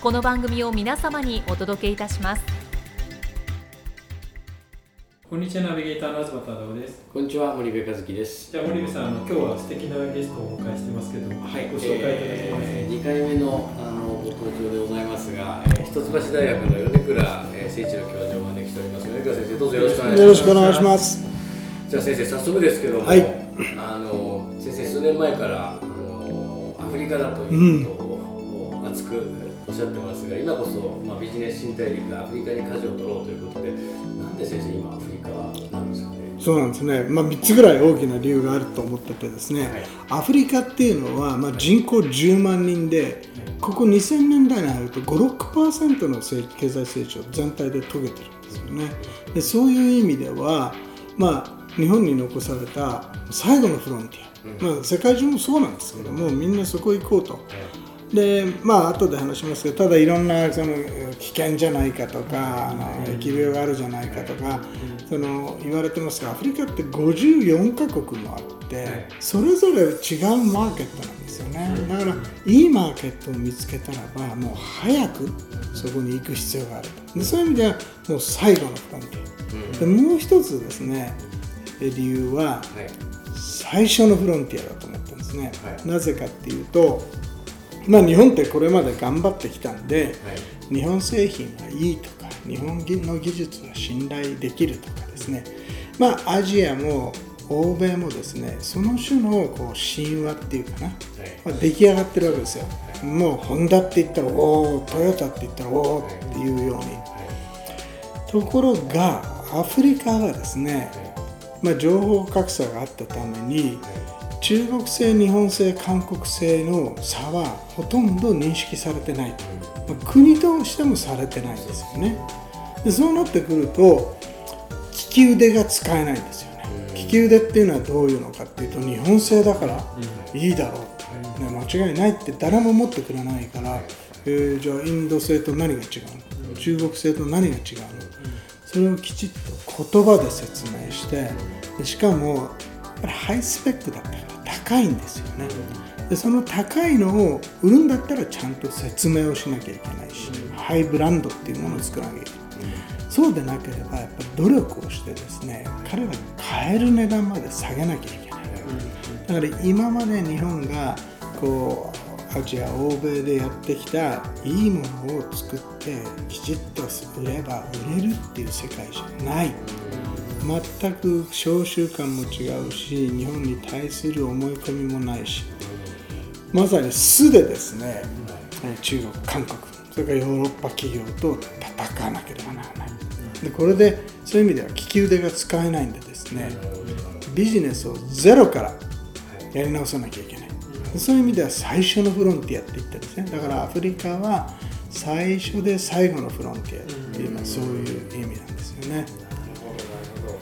この番組を皆様にお届けいたします。こんにちはナビゲーターの東忠夫です。こんにちは森部和樹です。じゃあ森部さんあの今日は素敵なゲストをお迎えしてますけども、はい、ご紹介いただけますか、えー、2回目のあのご登場でございますが、えー、一橋大学の米倉、えー、誠一郎教授をお招きしております。米倉先生どうぞよろしくお願いします。よろしくお願いします。じゃあ先生早速ですけども、はい。あの先生数年前からあのアフリカだということを熱くおっしゃってますが、今こそ、まあ、ビジネス新大陸がアフリカに舵を取ろうということでなんで先生今アフリカなんですかね？そうなんですね、まあ、3つぐらい大きな理由があると思っててですね、はい。アフリカっていうのは、まあ、人口10万人でここ2000年代に入ると56%の成経済成長全体で遂げてるんですよね。でそういう意味では、まあ、日本に残された最後のフロンティア、まあ、世界中もそうなんですけどもみんなそこ行こうと。でまあ後で話しますけどただいろんなその危険じゃないかとかあの疫病があるじゃないかとかその言われてますがアフリカって54カ国もあってそれぞれ違うマーケットなんですよね。だからいいマーケットを見つけたらばもう早くそこに行く必要がある。とでそういう意味ではもう最後のフロンティア。でもう一つですね理由ははい。最初のフロンティアだと思ってるんですね、はい。なぜかっていうとまあ日本ってこれまで頑張ってきたんで、はい。日本製品はいいとか日本の技術は信頼できるとかですね。まあアジアも欧米もですねその種のこう神話っていうかな、まあ、出来上がってるわけですよ、もうホンダって言ったらおおトヨタって言ったらおおっていうように、ところがアフリカはですね、まあ、情報格差があったために中国製日本製韓国製の差はほとんど認識されてないと、まあ国としてもされてないんですよね。でそうなってくると利き腕が使えないんですよね。利き腕っていうのはどういうのかっていうと日本製だからいいだろう、ね、間違いないって誰も持ってくれないから、えーじゃあインド製と何が違うの？中国製と何が違うの？それをきちっと言葉で説明してでしかもぱりハイスペックだったら高いんですよね。でその高いのを売るんだったらちゃんと説明をしなきゃいけないしハイブランドっていうものを作らなきゃいけない。そうでなければやっぱり努力をしてですね彼らが買える値段まで下げなきゃいけない。だから今まで日本がこうアジア欧米でやってきたいいものを作ってきちっと売れば売れるっていう世界じゃない。全く召集感も違うし日本に対する思い込みもないしまさに素でですね中国韓国それからヨーロッパ企業と戦わなければならない。でこれでそういう意味では利き腕が使えないんでですねビジネスをゼロからやり直さなきゃいけない。そういう意味では最初のフロンティアって言ってるんですね。だからアフリカは最初で最後のフロンティアっていうのはそういう意味なんですよね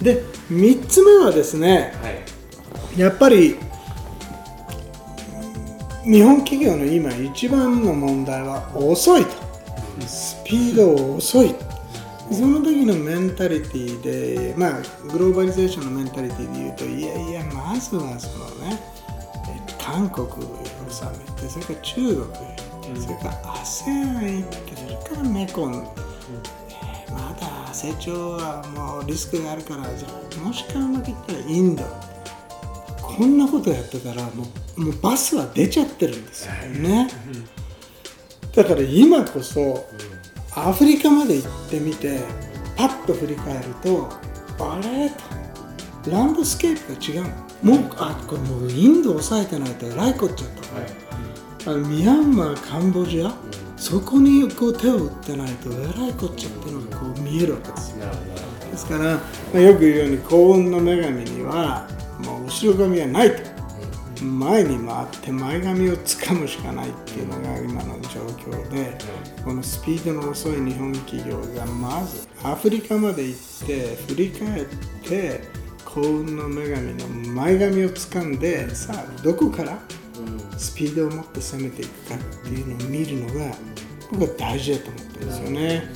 で3つ目はですねはい。やっぱり日本企業の今一番の問題は遅いと。スピード遅い。その時のメンタリティでまあグローバリゼーションのメンタリティで言うといやいやまずはそのね。え韓国を収めてそれから中国それから ASEAN へ行ってそれからメコン。えーまだ成長はもうリスクがあるからじゃあもしかうまくいったらインドこんなことやってたらもうもうバスは出ちゃってるんですよね。だから今こそアフリカまで行ってみてパッと振り返るとあれ？とランドスケープが違うもうあこれもうインドを抑えてないとえらいこっちゃと、あのミャンマーカンボジア、そこにこう手を打ってないとえらいこっちゃっていうのがこう見えるわけですよ。ですから、まあ、よく言うように幸運の女神にはもう後ろ髪はないと。前に回って前髪をつかむしかないっていうのが今の状況でこのスピードの遅い日本企業がまずアフリカまで行って振り返って幸運の女神の前髪をつかんでさあどこからスピードを持って攻めていくかっていうのを見るのが僕は大事だと思ってるんですよね。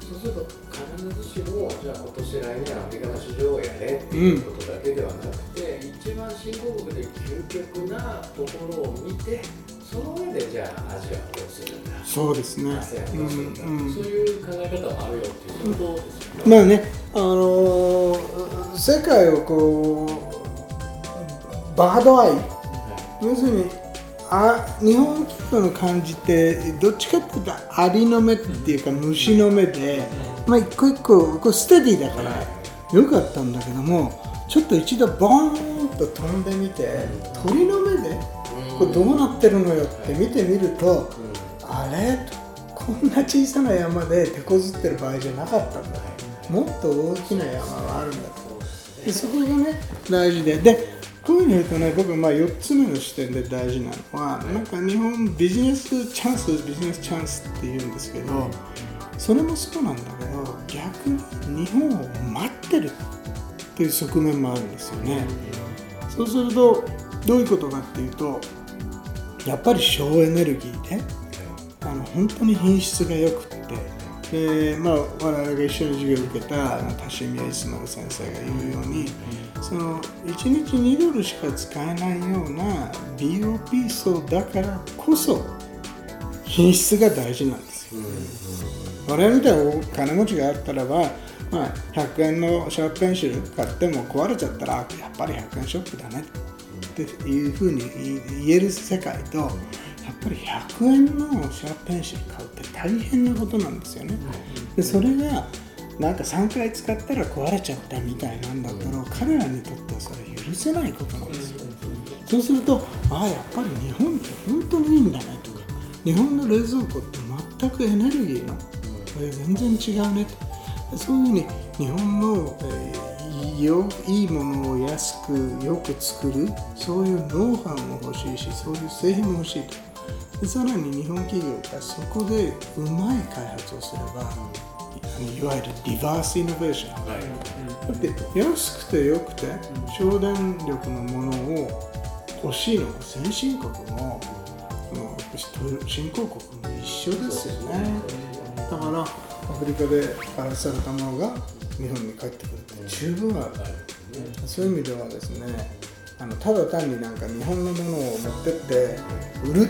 そうすると必ずしもじゃあ今年来年アメリカの市場をやれっていうことだけではなくて、うん、一番新興国で究極なところを見てその上でじゃあアジアはどうするんだ。そうですね、うん、そういう考え方もあるよっていうことですよね、まあねあのー、世界をこうバードアイ、はい、要するにあ日本企業の感じってどっちかっていうとアリの目っていうか虫の目で、まあ、一個一個こうステディだからよかったんだけどもちょっと一度ボーンと飛んでみて鳥の目でこれどうなってるのよって見てみるとあれ？こんな小さな山で手こずってる場合じゃなかったんだもっと大きな山はあるんだと。でそこがね大事で。でこういうふうに言うとね僕まあ4つ目の視点で大事なのはなんか日本ビジネスチャンスビジネスチャンスって言うんですけどそれもそうなんだけど逆に日本を待ってるという側面もあるんですよね。そうするとどういうことかっていうとやっぱり省エネルギーであの本当に品質が良くってでまあ我々が一緒に授業を受けた田宮イスマル先生が言うようにその1日2ドルしか使えないような BOP 層だからこそ品質が大事なんです。よ。我々みたいな金持ちがあったらば、まあ、100円のシャープペンシル買っても壊れちゃったらやっぱり100円ショップだねっていうふうに言える世界とやっぱり100円のシャープペンシル買うって大変なことなんですよね。でそれがなんか3回使ったら壊れちゃったみたいなんだったら彼らにとってはそれ許せないことなんですよ。そうするとああやっぱり日本って本当にいいんだねとか日本の冷蔵庫って全くエネルギーの全然違うねと。そういうふうに日本の、えー、よいいものを安くよく作るそういうノウハウも欲しいしそういう製品も欲しいとでさらに日本企業がそこでうまい開発をすればいわゆるリバースイノベーション、はい、だって安くてよくて省電力のものを欲しいのが先進国も新興国も一緒ですよね。だからアフリカで開発されたものが日本に帰ってくるって十分ある、そういう意味ではですねあのただ単になんか日本のものを持ってって売る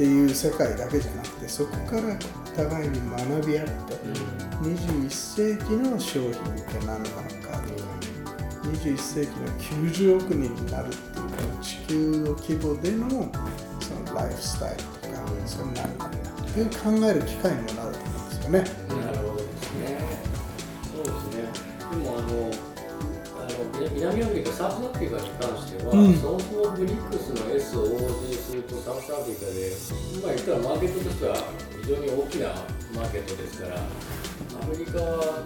っていう世界だけじゃなくてそこから互いに学び合って、21世紀の商品って何なのか21世紀の90億人になるっていうこの地球の規模でのそのライフスタイルとか、そういうのなんだって考える機会にもなると思うんですよね。南アフリカ、サウスアフリカに関しては、うん、そもそもブリックスの S を応じするとサウスアフリカで、まあ、言ったらマーケットとしては非常に大きなマーケットですから、アフリカは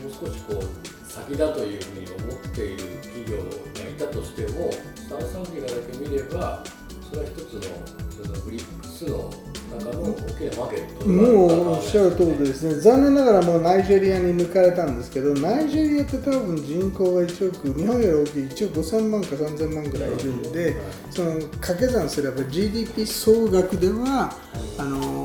もう少しこう先だというふうに思っている企業がいたとしても、サウスアフリカだけ見れば、それは一つのそのブリックスのもうおっしゃる通りですね、残念ながらもうナイジェリアに抜かれたんですけど、ナイジェリアって多分人口が1億、日本より大きい1億5000万か3000万ぐらいいるんで、その掛け算すれば GDP 総額では、あの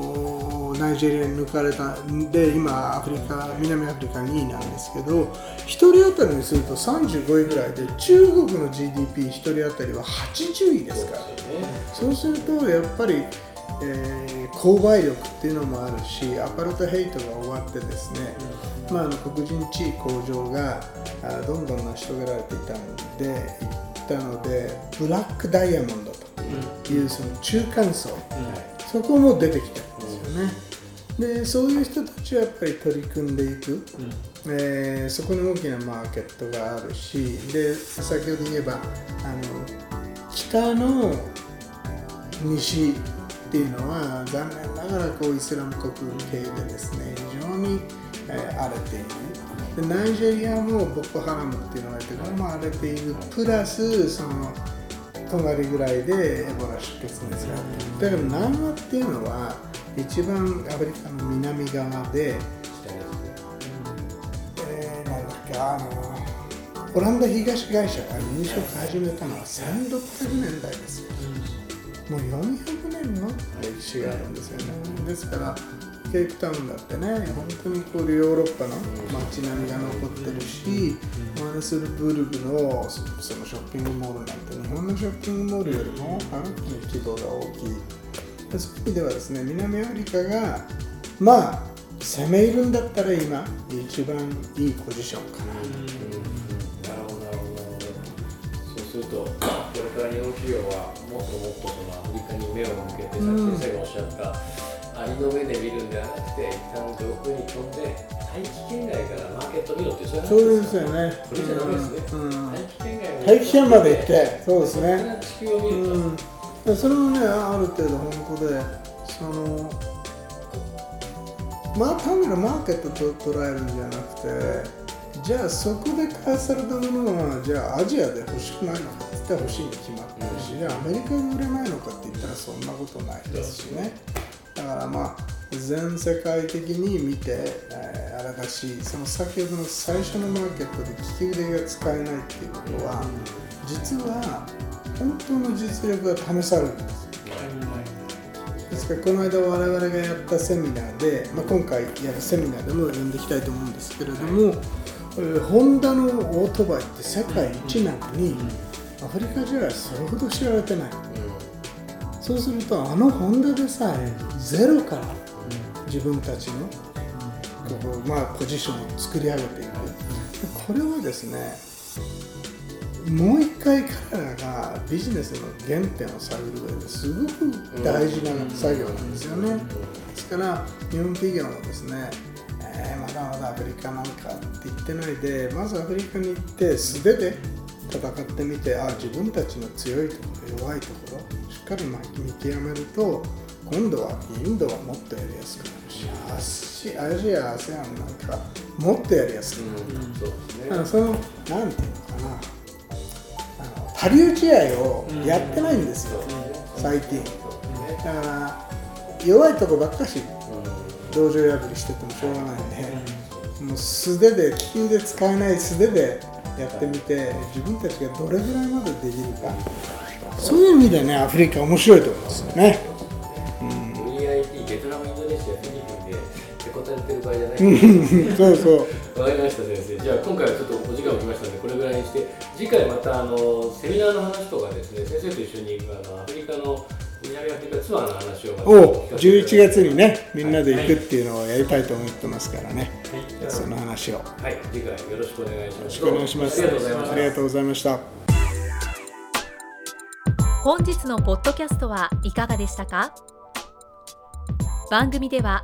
ナイジェリアに抜かれたんで、今、アフリカ、南アフリカ2位なんですけど、1人当たりにすると35位ぐらいで、中国の GDP1 人当たりは80位ですから、そうするとやっぱり、えー、購買力っていうのもあるしアパルトヘイトが終わってですね、まあ、あの黒人地位向上があどんどん成し遂げられていたのでいったのでブラックダイヤモンドというその中間層、そこも出てきてるんですよね。でそういう人たちはやっぱり取り組んでいく、えーそこに大きなマーケットがあるしで先ほど言えばあの北の西っていうのは残念ながらこうイスラム国系でですね非常に、えー荒れている。でナイジェリアもボコハラムっていうのがいてこれも荒れている。プラスその隣ぐらいでエボラ出血熱があってだけど南アっていうのは一番アフリカの南側で、えーなんだっけあのオランダ東会社が飲食始めたのは1600年代ですよ。もう400年の歴史があるんですよね。ですからケープタウンだってね本当にこうヨーロッパの街並みが残ってるしマネスルブルグのそそのショッピングモールなんて日本のショッピングモールよりもはるかに規模が大きいでそういう意味ではですね南アフリカがまあ攻め入るんだったら今一番いいポジションかな。なるほどなるほど。そうするとこれから日本企業はもっともっとそのアフリカに目を向けて、先生がおっしゃったありの目で見るんではなくて一旦上空に飛んで大気圏外からマーケット見ろってそういう話そうですよね。これじゃダメですね、うん。大気圏外大気圏まで行ってそうですね。地球を見ると、うん、でそれもねある程度本当でそのまあ単なるマーケットと捉えるんじゃなくてじゃあそこで開発されたものはじゃあアジアで欲しくないのかって言ったら欲しいに決まってるし、じゃあアメリカで売れないのかって言ったらそんなことないですしね。だからまあ全世界的に見て、えーあれだしその先ほどの最初のマーケットで利き腕が使えないっていうことは実は本当の実力が試されるんですですからこの間我々がやったセミナーで、まあ、今回やるセミナーでも呼んでいきたいと思うんですけれども、えーホンダのオートバイって世界一なのに、アフリカじゃそれほど知られてない。そうするとあのホンダでさえゼロから自分たちのこう、まあ、ポジションを作り上げていく。これはですねもう一回彼らがビジネスの原点を探る上ですごく大事な作業なんですよね。ですから日本企業もですね、えーまだまだアフリカなんかって言ってないでまずアフリカに行って素手で戦ってみてあ自分たちの強いところ弱いところしっかりま見極めると今度はインドはもっとやりやすくなるしアシアジア ASEAN なんかもっとやりやすくなる。うんそうですねそのなんていうのかなあの他流試合をやってないんですよ、最近。だから弱いとこばっかし道場破りしててもしょうがないんで、もう素手で利き腕使えない素手でやってみて自分たちがどれぐらいまでできるか。そういう意味でねアフリカ面白いと思いますよね VIT ベへこたれてる場合じゃない。そうそう。わかりました先生。じゃあ今回はちょっとお時間が来ましたのでこれぐらいにして次回またあのセミナーの話とかですね先生と一緒にあのアフリカの南アフリカツアーの話をまたお聞かせていた11だいて月にねみんなで行くっていうのをやりたいと思ってますからね、その話を。よはい次回よろしくお願いします。ろしくお願いします。ありがとうございました。ありがとうございました。本日のポッドキャストはいかがでしたか？番組では